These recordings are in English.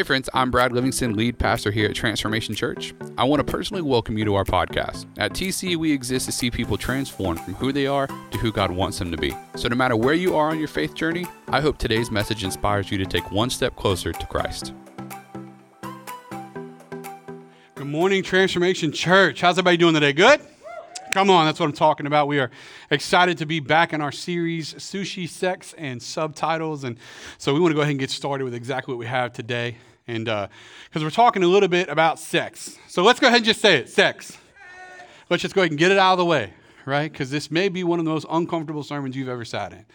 Hey, friends, I'm Brad Livingston, lead pastor here at Transformation Church. I want to personally welcome you to our podcast. At TC, we exist to see people transformed from who they are to who God wants them to be. So, no matter where you are on your faith journey, I hope today's message inspires you to take one step closer to Christ. Good morning, Transformation Church. How's everybody doing today? Good? Come on, that's what I'm talking about. We are excited to be back in our series, Sushi, Sex, and Subtitles. And so we want to go ahead and get started with exactly what we have today. And because uh, we're talking a little bit about sex. So let's go ahead and just say it sex. Let's just go ahead and get it out of the way, right? Because this may be one of the most uncomfortable sermons you've ever sat in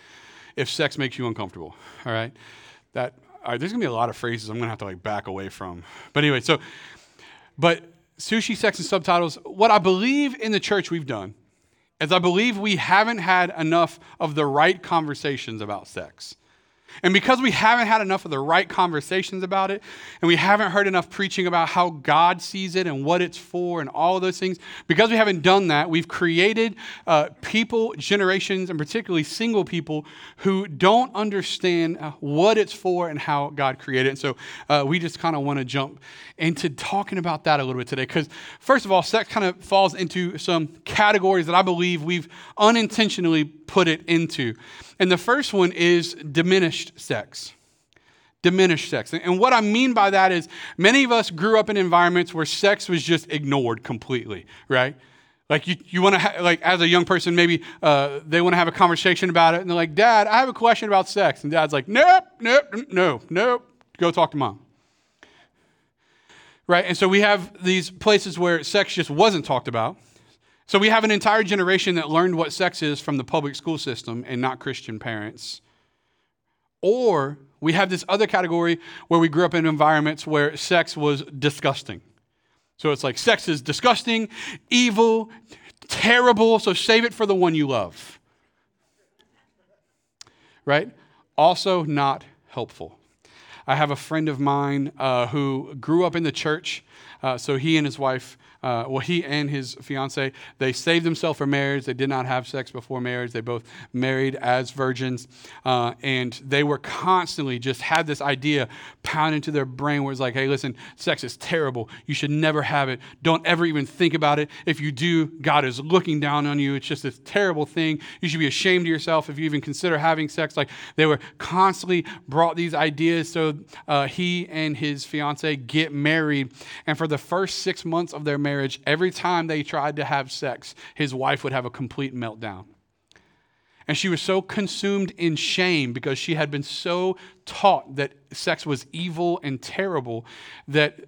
if sex makes you uncomfortable, all right? That, all right, there's to be a lot of phrases I'm to have to like back away from. But anyway, so, but sushi, sex, and subtitles, what I believe in the church we've done is I believe we haven't had enough of the right conversations about sex. And because we haven't had enough of the right conversations about it, and we haven't heard enough preaching about how God sees it and what it's for and all of those things, because we haven't done that, we've created uh, people, generations, and particularly single people who don't understand uh, what it's for and how God created it. And so uh, we just kind of want to jump into talking about that a little bit today. Because, first of all, sex kind of falls into some categories that I believe we've unintentionally put it into. And the first one is diminished sex. Diminished sex. And what I mean by that is many of us grew up in environments where sex was just ignored completely, right? Like you, you want to ha- like as a young person, maybe uh, they want to have a conversation about it, and they're like, "Dad, I have a question about sex," and Dad's like, "Nope, nope, no, nope. Go talk to mom." Right, and so we have these places where sex just wasn't talked about, so we have an entire generation that learned what sex is from the public school system and not Christian parents. Or we have this other category where we grew up in environments where sex was disgusting. So it's like sex is disgusting, evil, terrible, so save it for the one you love. Right? Also, not helpful. I have a friend of mine uh, who grew up in the church. Uh, so he and his wife uh, well, he and his fiance, they saved themselves for marriage. They did not have sex before marriage. They both married as virgins. Uh, and they were constantly just had this idea pounded into their brain where it's like, hey, listen, sex is terrible. You should never have it. Don't ever even think about it. If you do, God is looking down on you. It's just this terrible thing. You should be ashamed of yourself if you even consider having sex. Like they were constantly brought these ideas. So uh, he and his fiance get married. And for the first six months of their marriage, every time they tried to have sex, his wife would have a complete meltdown. And she was so consumed in shame because she had been so taught that sex was evil and terrible that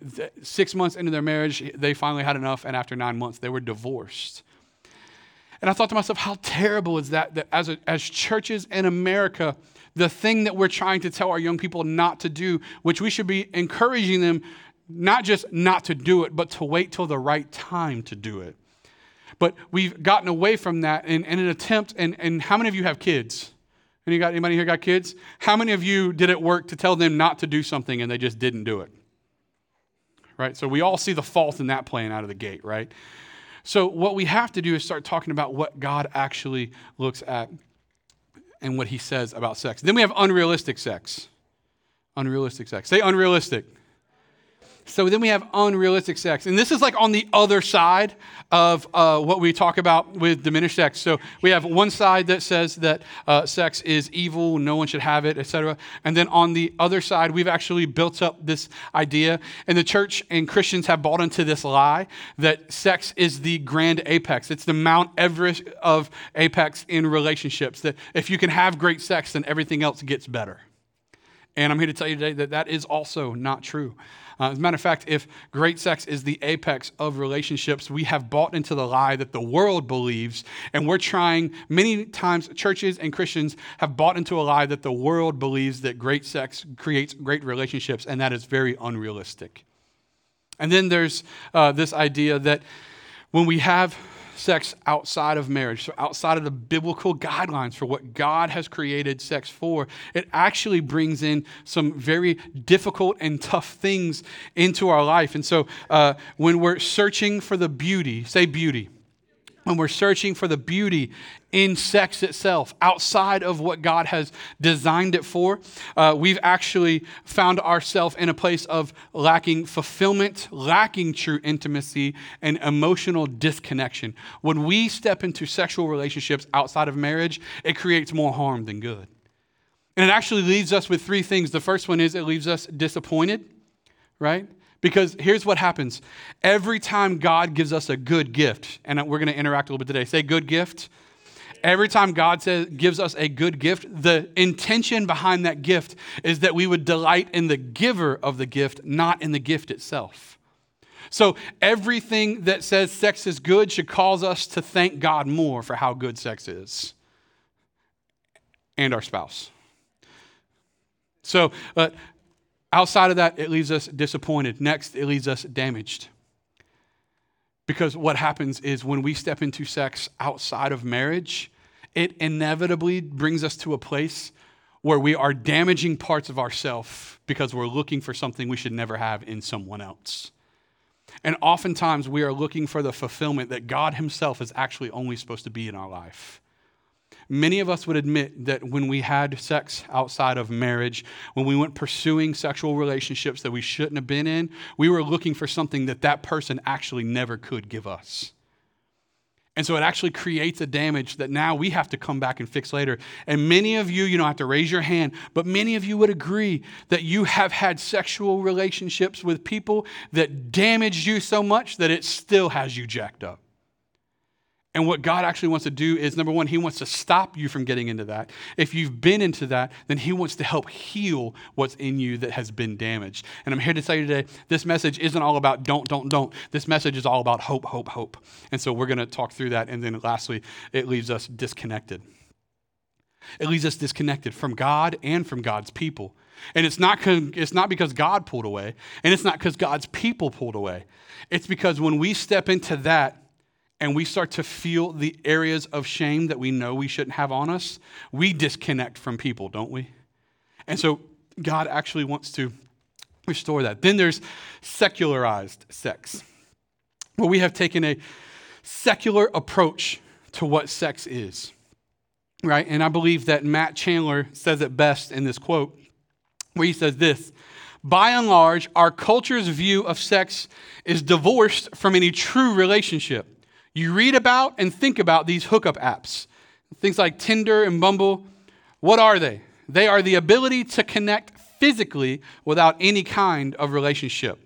six months into their marriage, they finally had enough. And after nine months, they were divorced. And I thought to myself, how terrible is that? That as, a, as churches in America, the thing that we're trying to tell our young people not to do, which we should be encouraging them not just not to do it, but to wait till the right time to do it. But we've gotten away from that in, in an attempt, and, and how many of you have kids? Any got, anybody here got kids? How many of you did it work to tell them not to do something and they just didn't do it? Right? So we all see the fault in that playing out of the gate, right? So what we have to do is start talking about what God actually looks at and what he says about sex. Then we have unrealistic sex. Unrealistic sex. Say unrealistic. So then we have unrealistic sex. And this is like on the other side of uh, what we talk about with diminished sex. So we have one side that says that uh, sex is evil, no one should have it, etc. And then on the other side, we've actually built up this idea. And the church and Christians have bought into this lie that sex is the grand apex. It's the Mount Everest of apex in relationships. That if you can have great sex, then everything else gets better. And I'm here to tell you today that that is also not true. Uh, as a matter of fact, if great sex is the apex of relationships, we have bought into the lie that the world believes, and we're trying, many times, churches and Christians have bought into a lie that the world believes that great sex creates great relationships, and that is very unrealistic. And then there's uh, this idea that when we have sex outside of marriage, so outside of the biblical guidelines for what God has created sex for, it actually brings in some very difficult and tough things into our life. And so uh, when we're searching for the beauty, say beauty. When we're searching for the beauty in sex itself, outside of what God has designed it for, uh, we've actually found ourselves in a place of lacking fulfillment, lacking true intimacy, and emotional disconnection. When we step into sexual relationships outside of marriage, it creates more harm than good. And it actually leaves us with three things. The first one is it leaves us disappointed, right? Because here's what happens every time God gives us a good gift, and we're going to interact a little bit today, say good gift. Every time God says, gives us a good gift, the intention behind that gift is that we would delight in the giver of the gift, not in the gift itself. So everything that says sex is good should cause us to thank God more for how good sex is and our spouse. So, uh, Outside of that, it leaves us disappointed. Next, it leaves us damaged. Because what happens is when we step into sex outside of marriage, it inevitably brings us to a place where we are damaging parts of ourselves because we're looking for something we should never have in someone else. And oftentimes we are looking for the fulfillment that God Himself is actually only supposed to be in our life. Many of us would admit that when we had sex outside of marriage, when we went pursuing sexual relationships that we shouldn't have been in, we were looking for something that that person actually never could give us. And so it actually creates a damage that now we have to come back and fix later. And many of you, you don't have to raise your hand, but many of you would agree that you have had sexual relationships with people that damaged you so much that it still has you jacked up. And what God actually wants to do is number one, He wants to stop you from getting into that. If you've been into that, then He wants to help heal what's in you that has been damaged. And I'm here to tell you today this message isn't all about don't, don't, don't. This message is all about hope, hope, hope. And so we're going to talk through that. And then lastly, it leaves us disconnected. It leaves us disconnected from God and from God's people. And it's not, it's not because God pulled away, and it's not because God's people pulled away. It's because when we step into that, and we start to feel the areas of shame that we know we shouldn't have on us, we disconnect from people, don't we? And so God actually wants to restore that. Then there's secularized sex, where we have taken a secular approach to what sex is, right? And I believe that Matt Chandler says it best in this quote, where he says this By and large, our culture's view of sex is divorced from any true relationship. You read about and think about these hookup apps, things like Tinder and Bumble. What are they? They are the ability to connect physically without any kind of relationship.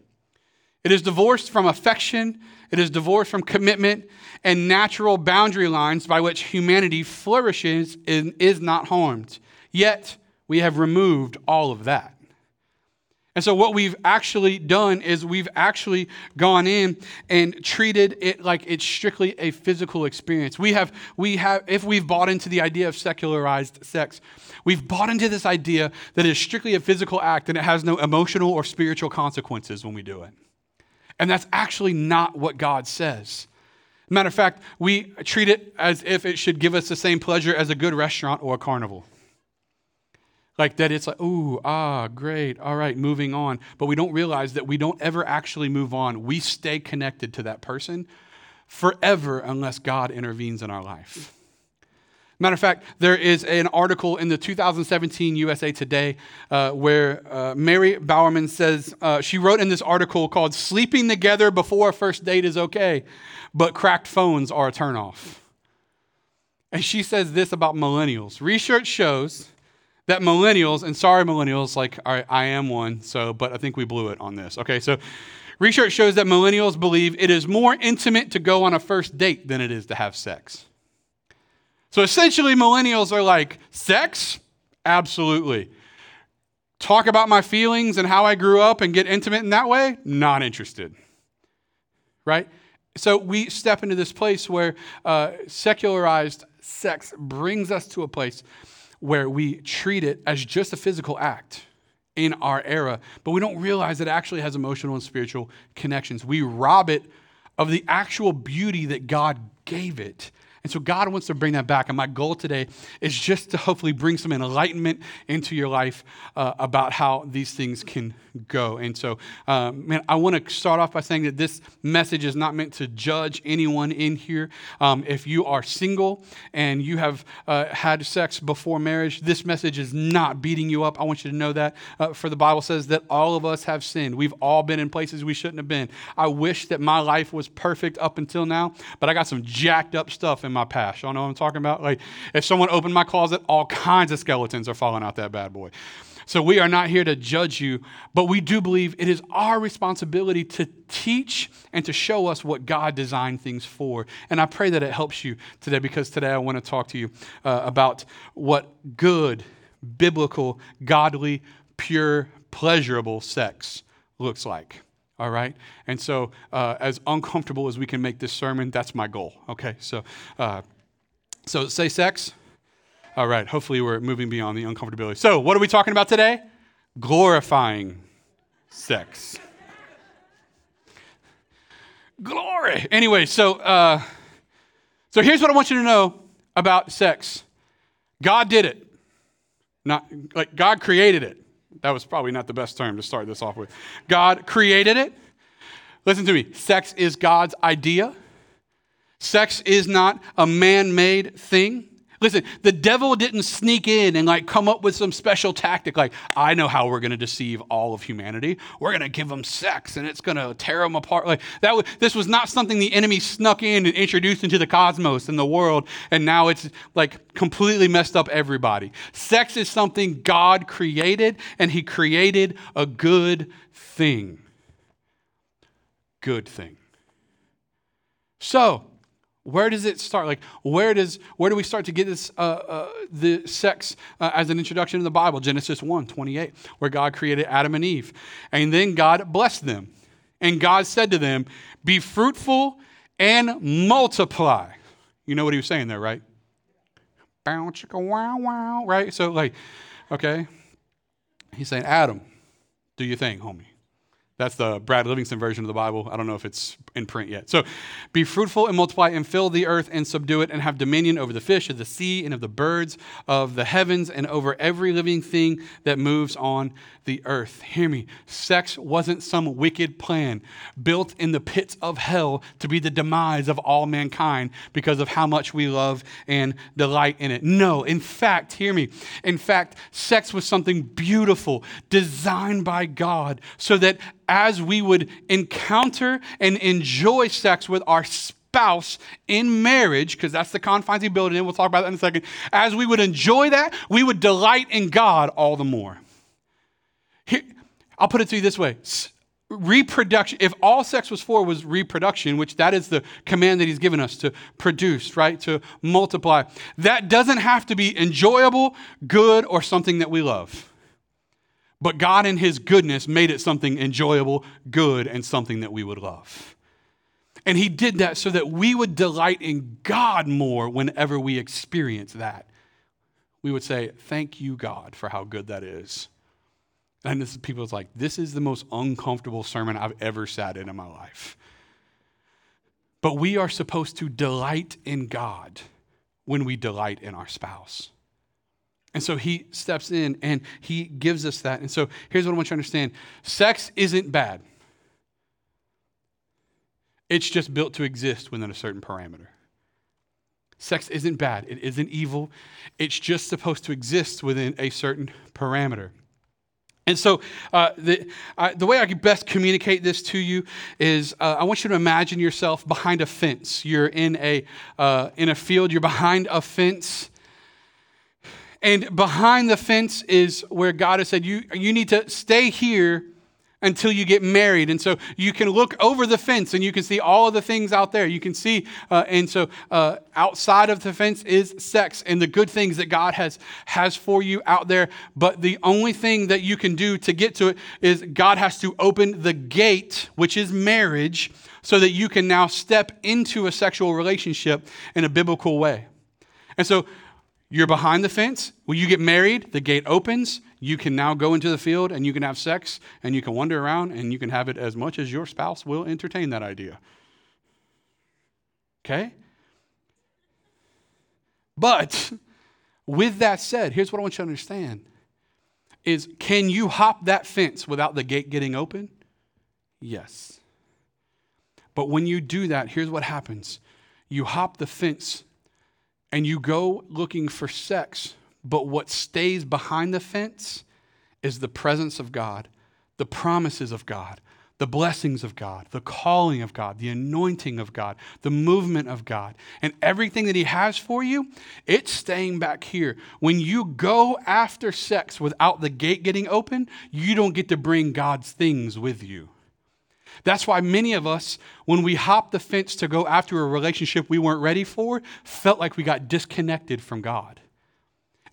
It is divorced from affection, it is divorced from commitment and natural boundary lines by which humanity flourishes and is not harmed. Yet, we have removed all of that. And so, what we've actually done is we've actually gone in and treated it like it's strictly a physical experience. We have, we have, if we've bought into the idea of secularized sex, we've bought into this idea that it is strictly a physical act and it has no emotional or spiritual consequences when we do it. And that's actually not what God says. Matter of fact, we treat it as if it should give us the same pleasure as a good restaurant or a carnival. Like that it's like, ooh, ah, great, all right, moving on. But we don't realize that we don't ever actually move on. We stay connected to that person forever unless God intervenes in our life. Matter of fact, there is an article in the 2017 USA Today uh, where uh, Mary Bowerman says, uh, she wrote in this article called Sleeping Together Before a First Date is Okay, but Cracked Phones Are a Turnoff. And she says this about millennials Research shows that millennials, and sorry, millennials, like I, I am one, so, but I think we blew it on this. Okay, so research shows that millennials believe it is more intimate to go on a first date than it is to have sex. So essentially, millennials are like, sex? Absolutely. Talk about my feelings and how I grew up and get intimate in that way? Not interested. Right? So we step into this place where uh, secularized sex brings us to a place where we treat it as just a physical act in our era, but we don't realize it actually has emotional and spiritual connections. We rob it of the actual beauty that God gave it And so God wants to bring that back. And my goal today is just to hopefully bring some enlightenment into your life uh, about how these things can go. And so, uh, man, I want to start off by saying that this message is not meant to judge anyone in here. Um, if you are single and you have uh, had sex before marriage, this message is not beating you up. I want you to know that. Uh, for the Bible says that all of us have sinned. We've all been in places we shouldn't have been. I wish that my life was perfect up until now, but I got some jacked up stuff in my past. Y'all know what I'm talking about? Like, if someone opened my closet, all kinds of skeletons are falling out that bad boy. So we are not here to judge you, but we do believe it is our responsibility to teach and to show us what God designed things for. And I pray that it helps you today because today I want to talk to you uh, about what good, biblical, godly, pure, pleasurable sex looks like. All right? And so, uh, as uncomfortable as we can make this sermon, that's my goal. Okay? So, uh, so say sex. All right, hopefully we're moving beyond the uncomfortability. So, what are we talking about today? Glorifying sex. Glory. Anyway, so uh, so here's what I want you to know about sex. God did it. Not like God created it. That was probably not the best term to start this off with. God created it. Listen to me. Sex is God's idea. Sex is not a man-made thing. Listen, the devil didn't sneak in and like come up with some special tactic like, I know how we're going to deceive all of humanity. We're going to give them sex and it's going to tear them apart. Like that was, this was not something the enemy snuck in and introduced into the cosmos and the world and now it's like completely messed up everybody. Sex is something God created and he created a good thing. Good thing. So, where does it start? Like, where does where do we start to get this uh, uh, the sex uh, as an introduction in the Bible? Genesis 1, 28, where God created Adam and Eve, and then God blessed them, and God said to them, "Be fruitful and multiply." You know what he was saying there, right? Bow chicka wow wow, right? So like, okay, he's saying, Adam, do your thing, homie. That's the Brad Livingston version of the Bible. I don't know if it's in print yet. So, be fruitful and multiply and fill the earth and subdue it and have dominion over the fish of the sea and of the birds of the heavens and over every living thing that moves on the earth. Hear me. Sex wasn't some wicked plan built in the pits of hell to be the demise of all mankind because of how much we love and delight in it. No, in fact, hear me. In fact, sex was something beautiful designed by God so that as we would encounter and enjoy sex with our spouse in marriage, because that's the confines he built in, we'll talk about that in a second. As we would enjoy that, we would delight in God all the more. Here, I'll put it to you this way reproduction if all sex was for was reproduction which that is the command that he's given us to produce right to multiply that doesn't have to be enjoyable good or something that we love but God, in His goodness, made it something enjoyable, good, and something that we would love. And He did that so that we would delight in God more whenever we experience that. We would say, Thank you, God, for how good that is. And this is people's like, This is the most uncomfortable sermon I've ever sat in in my life. But we are supposed to delight in God when we delight in our spouse. And so he steps in and he gives us that. And so here's what I want you to understand sex isn't bad, it's just built to exist within a certain parameter. Sex isn't bad, it isn't evil, it's just supposed to exist within a certain parameter. And so, uh, the, uh, the way I can best communicate this to you is uh, I want you to imagine yourself behind a fence. You're in a, uh, in a field, you're behind a fence, and behind the fence is where God has said, you, you need to stay here until you get married. And so you can look over the fence and you can see all of the things out there. You can see, uh, and so uh, outside of the fence is sex and the good things that God has, has for you out there. But the only thing that you can do to get to it is God has to open the gate, which is marriage, so that you can now step into a sexual relationship in a biblical way. And so you're behind the fence. When you get married, the gate opens. You can now go into the field and you can have sex and you can wander around and you can have it as much as your spouse will entertain that idea. Okay? But with that said, here's what I want you to understand is can you hop that fence without the gate getting open? Yes. But when you do that, here's what happens. You hop the fence and you go looking for sex, but what stays behind the fence is the presence of God, the promises of God, the blessings of God, the calling of God, the anointing of God, the movement of God, and everything that He has for you, it's staying back here. When you go after sex without the gate getting open, you don't get to bring God's things with you. That's why many of us, when we hopped the fence to go after a relationship we weren't ready for, felt like we got disconnected from God.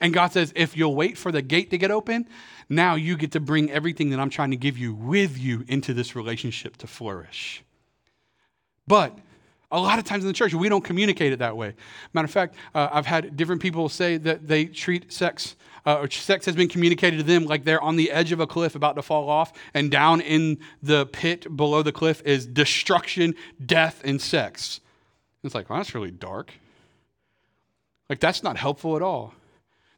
And God says, if you'll wait for the gate to get open, now you get to bring everything that I'm trying to give you with you into this relationship to flourish. But a lot of times in the church, we don't communicate it that way. Matter of fact, uh, I've had different people say that they treat sex, uh, or sex has been communicated to them like they're on the edge of a cliff about to fall off, and down in the pit below the cliff is destruction, death, and sex. It's like, well, that's really dark. Like, that's not helpful at all.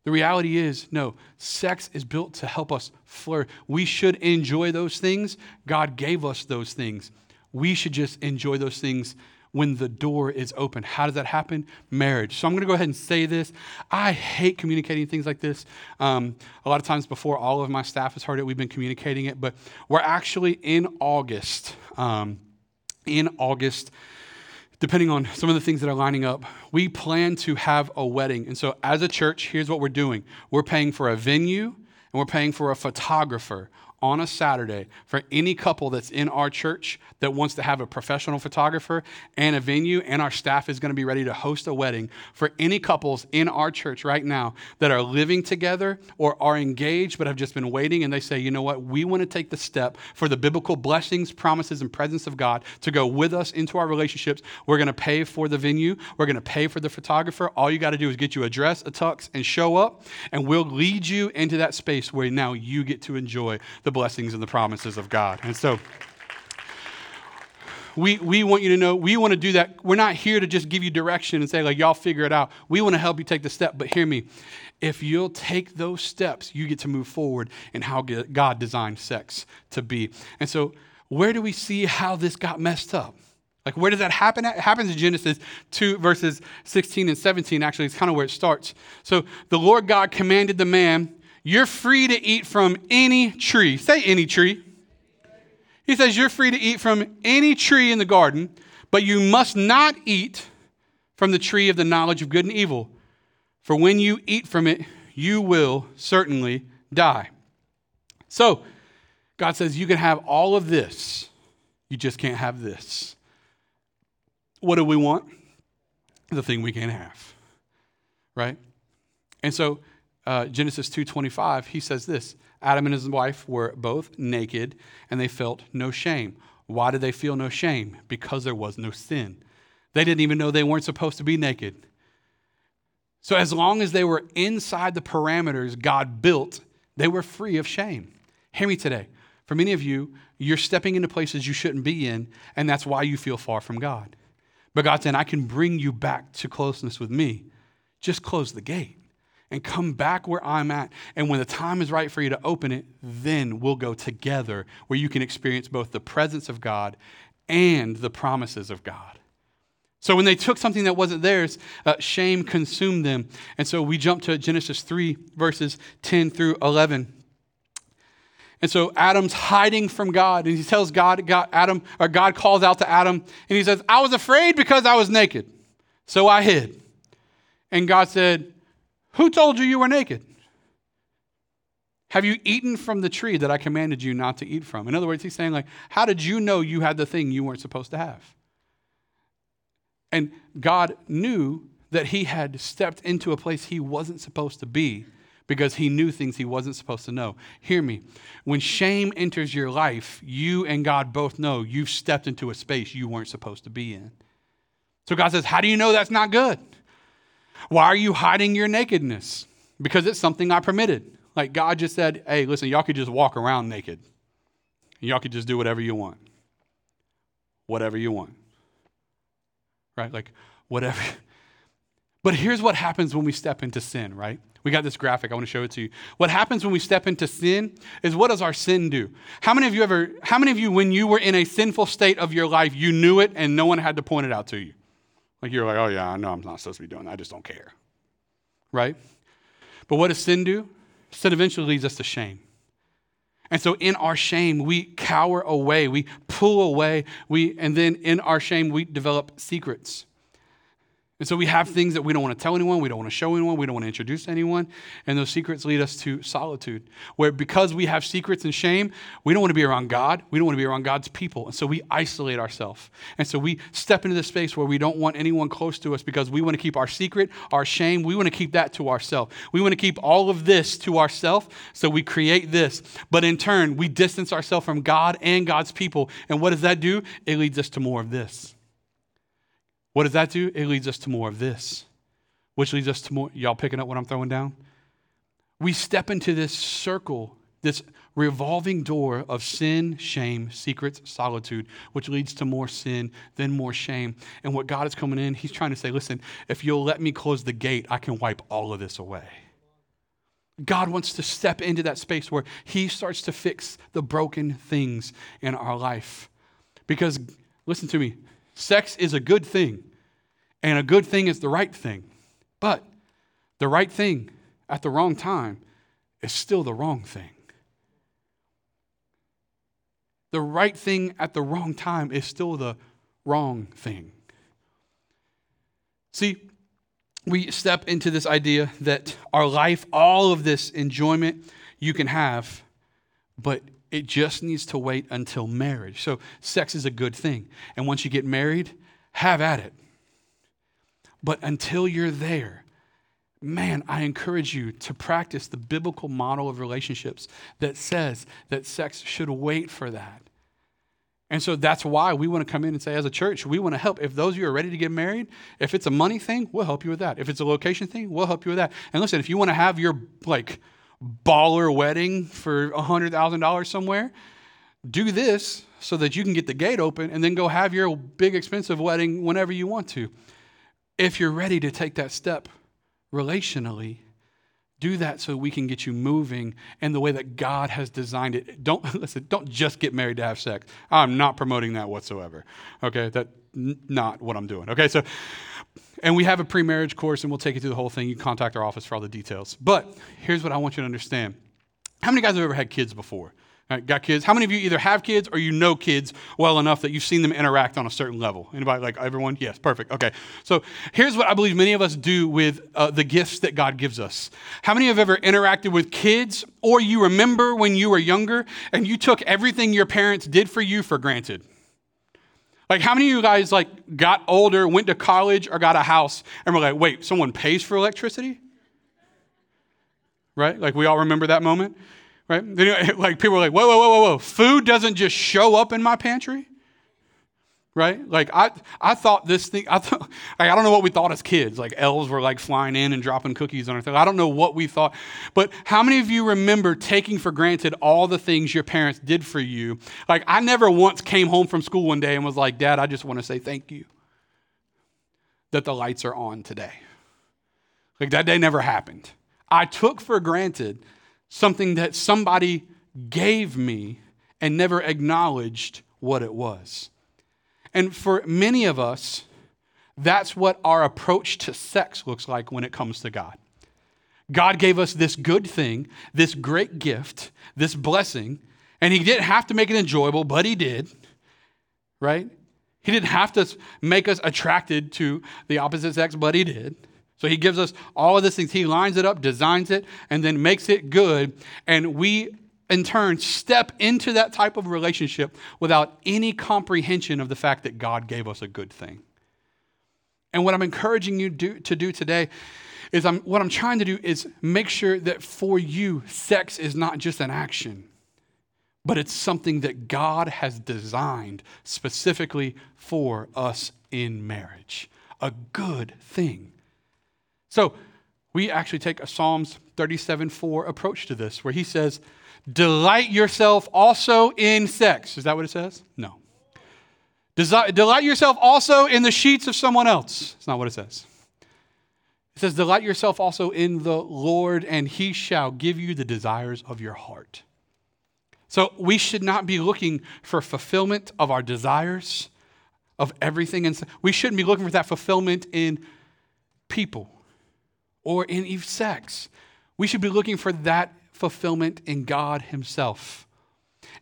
The reality is, no, sex is built to help us flourish. We should enjoy those things. God gave us those things. We should just enjoy those things when the door is open. How does that happen? Marriage. So I'm going to go ahead and say this. I hate communicating things like this. Um, a lot of times before all of my staff has heard it, we've been communicating it, but we're actually in August. Um, in August depending on some of the things that are lining up, we plan to have a wedding. And so, as a church, here's what we're doing we're paying for a venue and we're paying for a photographer on a Saturday for any couple that's in our church that wants to have a professional photographer and a venue, and our staff is going to be ready to host a wedding for any couples in our church right now that are living together or are engaged but have just been waiting and they say, you know what, we want to take the step for the biblical blessings, promises, and presence of God to go with us into our relationships. We're going to pay for the venue, we're going to pay for the photographer. All you got to do is get you a dress, a tux, and show up, and we'll lead you into that space where now you get to enjoy the the blessings and the promises of God. And so, we, we want you to know we want to do that. We're not here to just give you direction and say, like, y'all figure it out. We want to help you take the step. But hear me if you'll take those steps, you get to move forward in how God designed sex to be. And so, where do we see how this got messed up? Like, where does that happen? It happens in Genesis 2, verses 16 and 17. Actually, it's kind of where it starts. So, the Lord God commanded the man, you're free to eat from any tree. Say any tree. He says, You're free to eat from any tree in the garden, but you must not eat from the tree of the knowledge of good and evil. For when you eat from it, you will certainly die. So, God says, You can have all of this, you just can't have this. What do we want? The thing we can't have, right? And so, uh, Genesis 2:25, he says this: Adam and his wife were both naked, and they felt no shame. Why did they feel no shame? Because there was no sin. They didn't even know they weren't supposed to be naked. So as long as they were inside the parameters God built, they were free of shame. Hear me today. For many of you, you're stepping into places you shouldn't be in, and that's why you feel far from God. But God said, I can bring you back to closeness with me. Just close the gate and come back where I'm at. And when the time is right for you to open it, then we'll go together where you can experience both the presence of God and the promises of God. So when they took something that wasn't theirs, uh, shame consumed them. And so we jump to Genesis 3, verses 10 through 11. And so Adam's hiding from God, and he tells God, God, Adam, or God calls out to Adam, and he says, I was afraid because I was naked, so I hid. And God said, who told you you were naked? Have you eaten from the tree that I commanded you not to eat from? In other words, he's saying, like, how did you know you had the thing you weren't supposed to have? And God knew that he had stepped into a place he wasn't supposed to be because he knew things he wasn't supposed to know. Hear me. When shame enters your life, you and God both know you've stepped into a space you weren't supposed to be in. So God says, How do you know that's not good? Why are you hiding your nakedness? Because it's something I permitted. Like God just said, hey, listen, y'all could just walk around naked. Y'all could just do whatever you want. Whatever you want. Right? Like, whatever. But here's what happens when we step into sin, right? We got this graphic. I want to show it to you. What happens when we step into sin is what does our sin do? How many of you ever, how many of you, when you were in a sinful state of your life, you knew it and no one had to point it out to you? Like you're like, oh yeah, I know I'm not supposed to be doing that. I just don't care. Right? But what does sin do? Sin eventually leads us to shame. And so in our shame, we cower away, we pull away, we, and then in our shame, we develop secrets. And so we have things that we don't want to tell anyone, we don't want to show anyone, we don't want to introduce anyone. And those secrets lead us to solitude, where because we have secrets and shame, we don't want to be around God, we don't want to be around God's people. And so we isolate ourselves. And so we step into the space where we don't want anyone close to us because we want to keep our secret, our shame, we want to keep that to ourselves. We want to keep all of this to ourselves, so we create this. But in turn, we distance ourselves from God and God's people. And what does that do? It leads us to more of this. What does that do? It leads us to more of this, which leads us to more. Y'all picking up what I'm throwing down? We step into this circle, this revolving door of sin, shame, secrets, solitude, which leads to more sin, then more shame. And what God is coming in, He's trying to say, listen, if you'll let me close the gate, I can wipe all of this away. God wants to step into that space where He starts to fix the broken things in our life. Because, listen to me, Sex is a good thing, and a good thing is the right thing. But the right thing at the wrong time is still the wrong thing. The right thing at the wrong time is still the wrong thing. See, we step into this idea that our life, all of this enjoyment you can have, but it just needs to wait until marriage. So, sex is a good thing. And once you get married, have at it. But until you're there, man, I encourage you to practice the biblical model of relationships that says that sex should wait for that. And so that's why we want to come in and say, as a church, we want to help. If those of you are ready to get married, if it's a money thing, we'll help you with that. If it's a location thing, we'll help you with that. And listen, if you want to have your, like, baller wedding for $100,000 somewhere, do this so that you can get the gate open and then go have your big expensive wedding whenever you want to. If you're ready to take that step relationally, do that so we can get you moving in the way that God has designed it. Don't listen, don't just get married to have sex. I'm not promoting that whatsoever. Okay? That not what I'm doing. Okay? So and we have a pre marriage course, and we'll take you through the whole thing. You contact our office for all the details. But here's what I want you to understand How many guys have ever had kids before? Right, got kids? How many of you either have kids or you know kids well enough that you've seen them interact on a certain level? Anybody like everyone? Yes, perfect. Okay. So here's what I believe many of us do with uh, the gifts that God gives us. How many have ever interacted with kids or you remember when you were younger and you took everything your parents did for you for granted? Like, how many of you guys like got older, went to college, or got a house, and were like, "Wait, someone pays for electricity?" Right? Like, we all remember that moment, right? Like, people were like, "Whoa, whoa, whoa, whoa, whoa! Food doesn't just show up in my pantry." Right? Like I, I thought this thing. I thought, like, I don't know what we thought as kids. Like elves were like flying in and dropping cookies on our thing. I don't know what we thought. But how many of you remember taking for granted all the things your parents did for you? Like I never once came home from school one day and was like, "Dad, I just want to say thank you that the lights are on today." Like that day never happened. I took for granted something that somebody gave me and never acknowledged what it was. And for many of us, that's what our approach to sex looks like when it comes to God. God gave us this good thing, this great gift, this blessing, and He didn't have to make it enjoyable, but He did, right? He didn't have to make us attracted to the opposite sex, but He did. So He gives us all of these things. He lines it up, designs it, and then makes it good. And we in turn, step into that type of relationship without any comprehension of the fact that God gave us a good thing. And what I'm encouraging you do, to do today is I'm, what I'm trying to do is make sure that for you, sex is not just an action, but it's something that God has designed specifically for us in marriage. A good thing. So we actually take a Psalms 37 4 approach to this, where he says, Delight yourself also in sex. Is that what it says? No. Delight yourself also in the sheets of someone else. It's not what it says. It says, Delight yourself also in the Lord, and he shall give you the desires of your heart. So we should not be looking for fulfillment of our desires, of everything. And we shouldn't be looking for that fulfillment in people or in sex. We should be looking for that fulfillment in God Himself.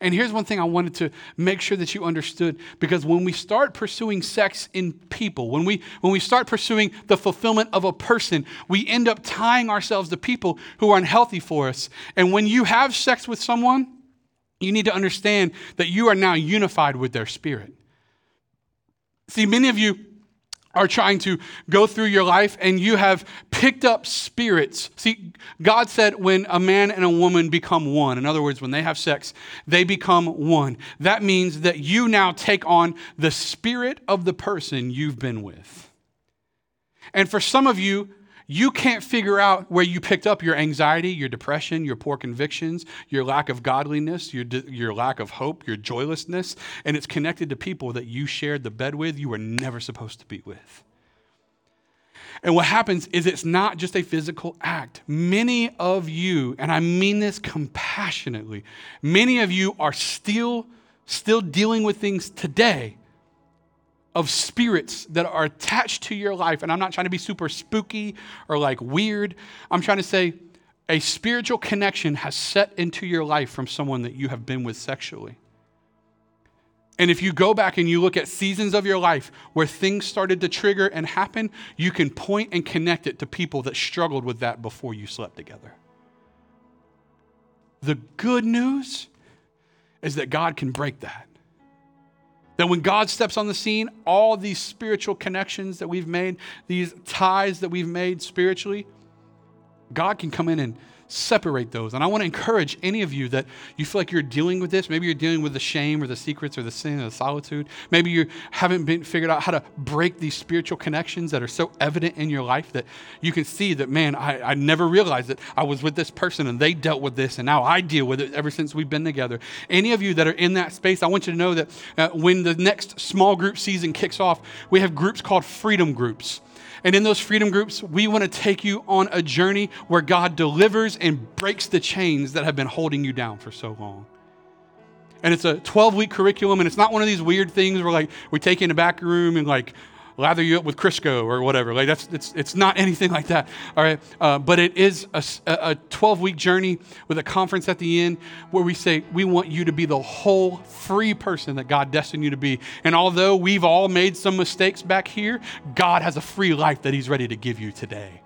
And here's one thing I wanted to make sure that you understood because when we start pursuing sex in people, when we when we start pursuing the fulfillment of a person, we end up tying ourselves to people who are unhealthy for us. And when you have sex with someone, you need to understand that you are now unified with their spirit. See, many of you are trying to go through your life and you have picked up spirits. See, God said when a man and a woman become one, in other words, when they have sex, they become one. That means that you now take on the spirit of the person you've been with. And for some of you, you can't figure out where you picked up your anxiety, your depression, your poor convictions, your lack of godliness, your, your lack of hope, your joylessness, and it's connected to people that you shared the bed with you were never supposed to be with. And what happens is it's not just a physical act. Many of you, and I mean this compassionately, many of you are still still dealing with things today of spirits that are attached to your life. And I'm not trying to be super spooky or like weird. I'm trying to say a spiritual connection has set into your life from someone that you have been with sexually. And if you go back and you look at seasons of your life where things started to trigger and happen, you can point and connect it to people that struggled with that before you slept together. The good news is that God can break that. That when God steps on the scene, all these spiritual connections that we've made, these ties that we've made spiritually, God can come in and separate those. And I want to encourage any of you that you feel like you're dealing with this. Maybe you're dealing with the shame or the secrets or the sin or the solitude. Maybe you haven't been figured out how to break these spiritual connections that are so evident in your life that you can see that, man, I, I never realized that I was with this person and they dealt with this and now I deal with it ever since we've been together. Any of you that are in that space, I want you to know that uh, when the next small group season kicks off, we have groups called freedom groups. And in those freedom groups, we want to take you on a journey where God delivers and breaks the chains that have been holding you down for so long. And it's a 12 week curriculum, and it's not one of these weird things where like we take you in a back room and like lather you up with Crisco or whatever. Like that's it's it's not anything like that. All right, uh, but it is a, a 12 week journey with a conference at the end where we say we want you to be the whole free person that God destined you to be. And although we've all made some mistakes back here, God has a free life that He's ready to give you today.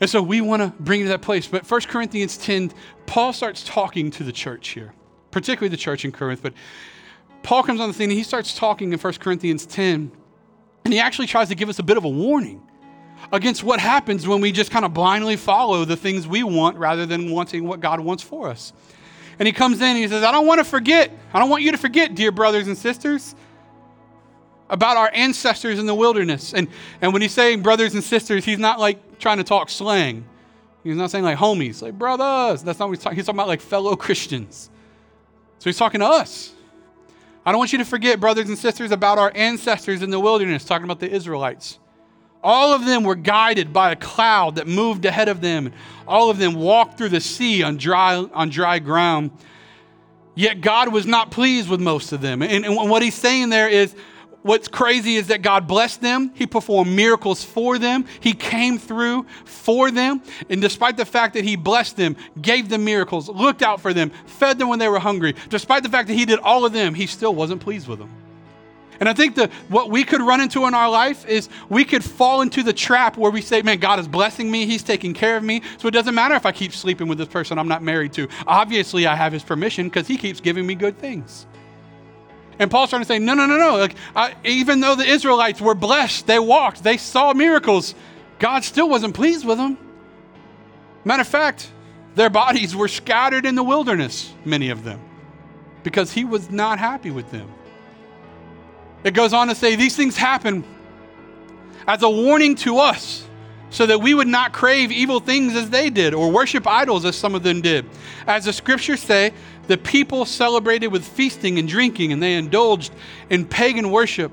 And so we want to bring you to that place. But 1 Corinthians 10, Paul starts talking to the church here, particularly the church in Corinth. But Paul comes on the scene and he starts talking in 1 Corinthians 10 and he actually tries to give us a bit of a warning against what happens when we just kind of blindly follow the things we want rather than wanting what God wants for us. And he comes in and he says, I don't want to forget, I don't want you to forget, dear brothers and sisters, about our ancestors in the wilderness. And, and when he's saying brothers and sisters, he's not like trying to talk slang. He's not saying like homies, like brothers. That's not what he's talking. He's talking about like fellow Christians. So he's talking to us. I don't want you to forget, brothers and sisters, about our ancestors in the wilderness, talking about the Israelites. All of them were guided by a cloud that moved ahead of them. All of them walked through the sea on dry, on dry ground. Yet God was not pleased with most of them. And, and what he's saying there is what's crazy is that God blessed them. He performed miracles for them. He came through for them. And despite the fact that He blessed them, gave them miracles, looked out for them, fed them when they were hungry, despite the fact that He did all of them, He still wasn't pleased with them. And I think that what we could run into in our life is we could fall into the trap where we say, man, God is blessing me. He's taking care of me. So it doesn't matter if I keep sleeping with this person I'm not married to. Obviously, I have his permission because he keeps giving me good things. And Paul's trying to say, no, no, no, no. Like, I, even though the Israelites were blessed, they walked, they saw miracles, God still wasn't pleased with them. Matter of fact, their bodies were scattered in the wilderness, many of them, because he was not happy with them. It goes on to say, these things happen as a warning to us so that we would not crave evil things as they did or worship idols as some of them did. As the scriptures say, the people celebrated with feasting and drinking and they indulged in pagan worship.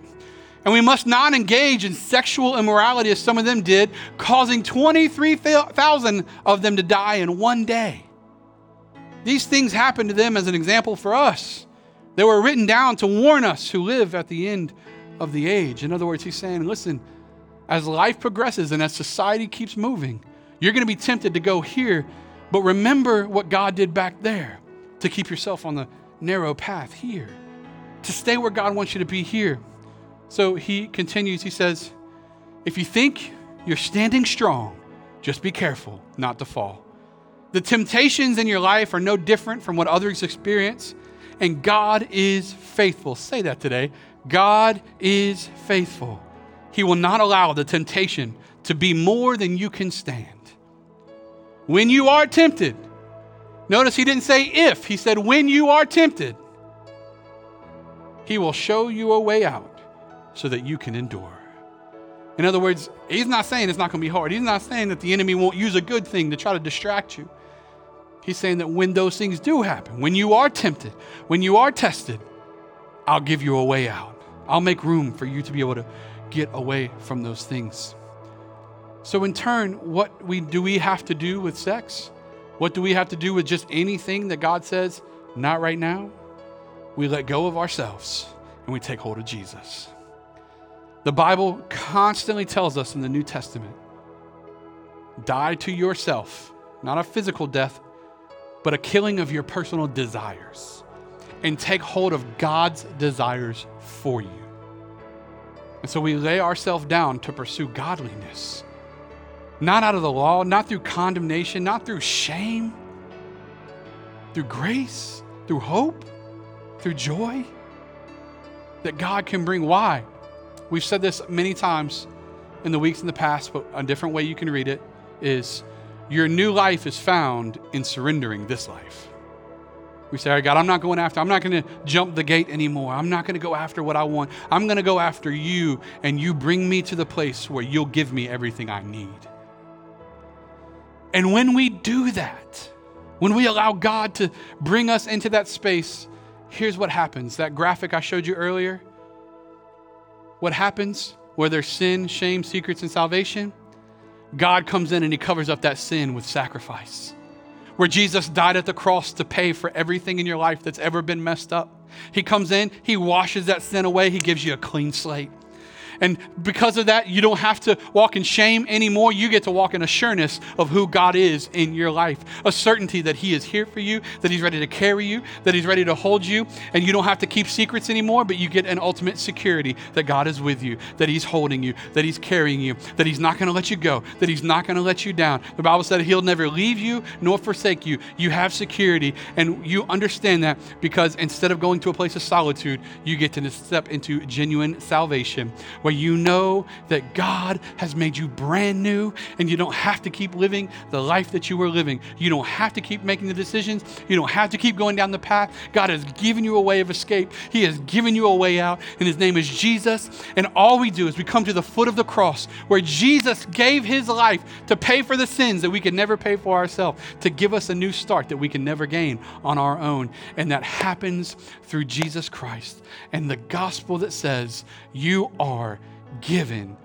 And we must not engage in sexual immorality as some of them did, causing 23,000 of them to die in one day. These things happened to them as an example for us. They were written down to warn us who live at the end of the age. In other words, he's saying, listen, as life progresses and as society keeps moving, you're going to be tempted to go here, but remember what God did back there to keep yourself on the narrow path here, to stay where God wants you to be here. So he continues, he says, If you think you're standing strong, just be careful not to fall. The temptations in your life are no different from what others experience, and God is faithful. Say that today. God is faithful. He will not allow the temptation to be more than you can stand. When you are tempted, notice he didn't say if, he said when you are tempted, he will show you a way out so that you can endure. In other words, he's not saying it's not going to be hard. He's not saying that the enemy won't use a good thing to try to distract you. He's saying that when those things do happen, when you are tempted, when you are tested, I'll give you a way out. I'll make room for you to be able to get away from those things. So, in turn, what we, do we have to do with sex? What do we have to do with just anything that God says, not right now? We let go of ourselves and we take hold of Jesus. The Bible constantly tells us in the New Testament die to yourself, not a physical death, but a killing of your personal desires, and take hold of God's desires for you. And so we lay ourselves down to pursue godliness, not out of the law, not through condemnation, not through shame, through grace, through hope, through joy that God can bring. Why? We've said this many times in the weeks in the past, but a different way you can read it is your new life is found in surrendering this life. We say, All right, God, I'm not going after, I'm not going to jump the gate anymore. I'm not going to go after what I want. I'm going to go after you, and you bring me to the place where you'll give me everything I need. And when we do that, when we allow God to bring us into that space, here's what happens. That graphic I showed you earlier, what happens where there's sin, shame, secrets, and salvation? God comes in and He covers up that sin with sacrifice. Where Jesus died at the cross to pay for everything in your life that's ever been messed up. He comes in, He washes that sin away, He gives you a clean slate. And because of that, you don't have to walk in shame anymore. You get to walk in assurance of who God is in your life. A certainty that He is here for you, that He's ready to carry you, that He's ready to hold you, and you don't have to keep secrets anymore, but you get an ultimate security that God is with you, that He's holding you, that He's carrying you, that He's not going to let you go, that He's not going to let you down. The Bible said He'll never leave you nor forsake you. You have security, and you understand that because instead of going to a place of solitude, you get to step into genuine salvation where you know that God has made you brand new and you don't have to keep living the life that you were living. You don't have to keep making the decisions. You don't have to keep going down the path. God has given you a way of escape, He has given you a way out, and His name is Jesus. And all we do is we come to the foot of the cross where Jesus gave His life to pay for the sins that we could never pay for ourselves, to give us a new start that we can never gain on our own. And that happens through Jesus Christ and the gospel that says, You are given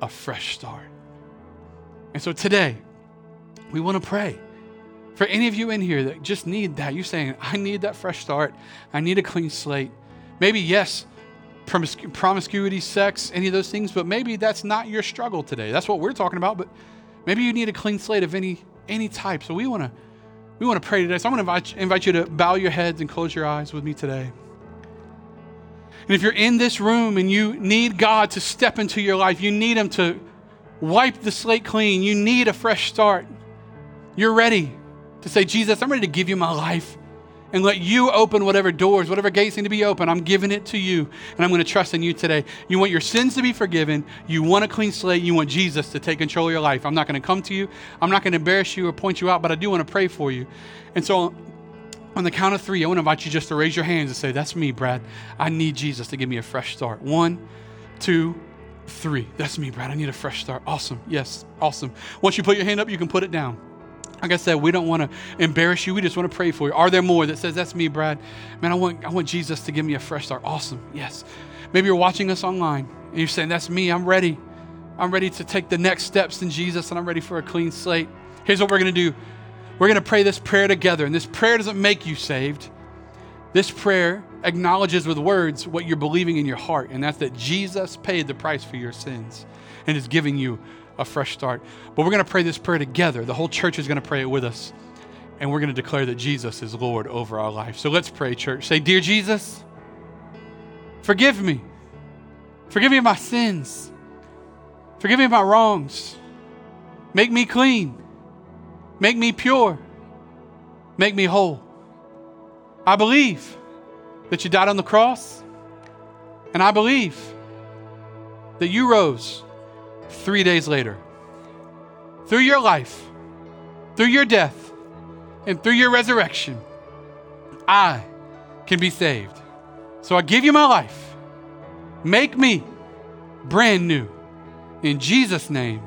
a fresh start. And so today, we want to pray for any of you in here that just need that. You're saying, I need that fresh start. I need a clean slate. Maybe, yes, promiscu- promiscuity, sex, any of those things, but maybe that's not your struggle today. That's what we're talking about, but maybe you need a clean slate of any any type. So we want to we want to pray today. So I'm going to invite, invite you to bow your heads and close your eyes with me today. And if you're in this room and you need God to step into your life, you need Him to wipe the slate clean, you need a fresh start, you're ready to say, Jesus, I'm ready to give you my life and let you open whatever doors, whatever gates need to be open. I'm giving it to you, and I'm going to trust in you today. You want your sins to be forgiven. You want a clean slate. You want Jesus to take control of your life. I'm not going to come to you. I'm not going to embarrass you or point you out, but I do want to pray for you. And so on the count of three, I want to invite you just to raise your hands and say, That's me, Brad. I need Jesus to give me a fresh start. One, two, three. That's me, Brad. I need a fresh start. Awesome. Yes, awesome. Once you put your hand up, you can put it down. Like I said, we don't want to embarrass you. We just want to pray for you. Are there more that says, That's me, Brad? Man, I want, I want Jesus to give me a fresh start. Awesome. Yes. Maybe you're watching us online and you're saying, That's me, I'm ready. I'm ready to take the next steps in Jesus and I'm ready for a clean slate. Here's what we're going to do we're going to pray this prayer together. And this prayer doesn't make you saved. This prayer acknowledges with words what you're believing in your heart, and that's that Jesus paid the price for your sins and is giving you a fresh start. But we're going to pray this prayer together. The whole church is going to pray it with us. And we're going to declare that Jesus is Lord over our life. So let's pray, church. Say, Dear Jesus, forgive me. Forgive me of my sins. Forgive me of my wrongs. Make me clean. Make me pure. Make me whole. I believe that you died on the cross, and I believe that you rose three days later. Through your life, through your death, and through your resurrection, I can be saved. So I give you my life. Make me brand new. In Jesus' name,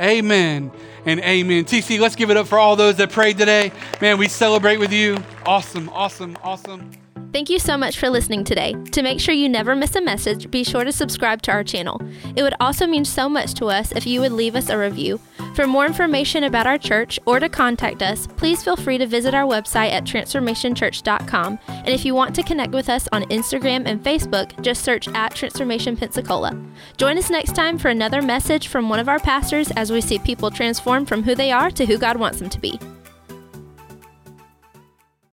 amen and amen. TC, let's give it up for all those that prayed today. Man, we celebrate with you. Awesome, awesome, awesome. Thank you so much for listening today. To make sure you never miss a message, be sure to subscribe to our channel. It would also mean so much to us if you would leave us a review. For more information about our church or to contact us, please feel free to visit our website at transformationchurch.com. And if you want to connect with us on Instagram and Facebook, just search at Transformation Pensacola. Join us next time for another message from one of our pastors as we see people transform from who they are to who God wants them to be.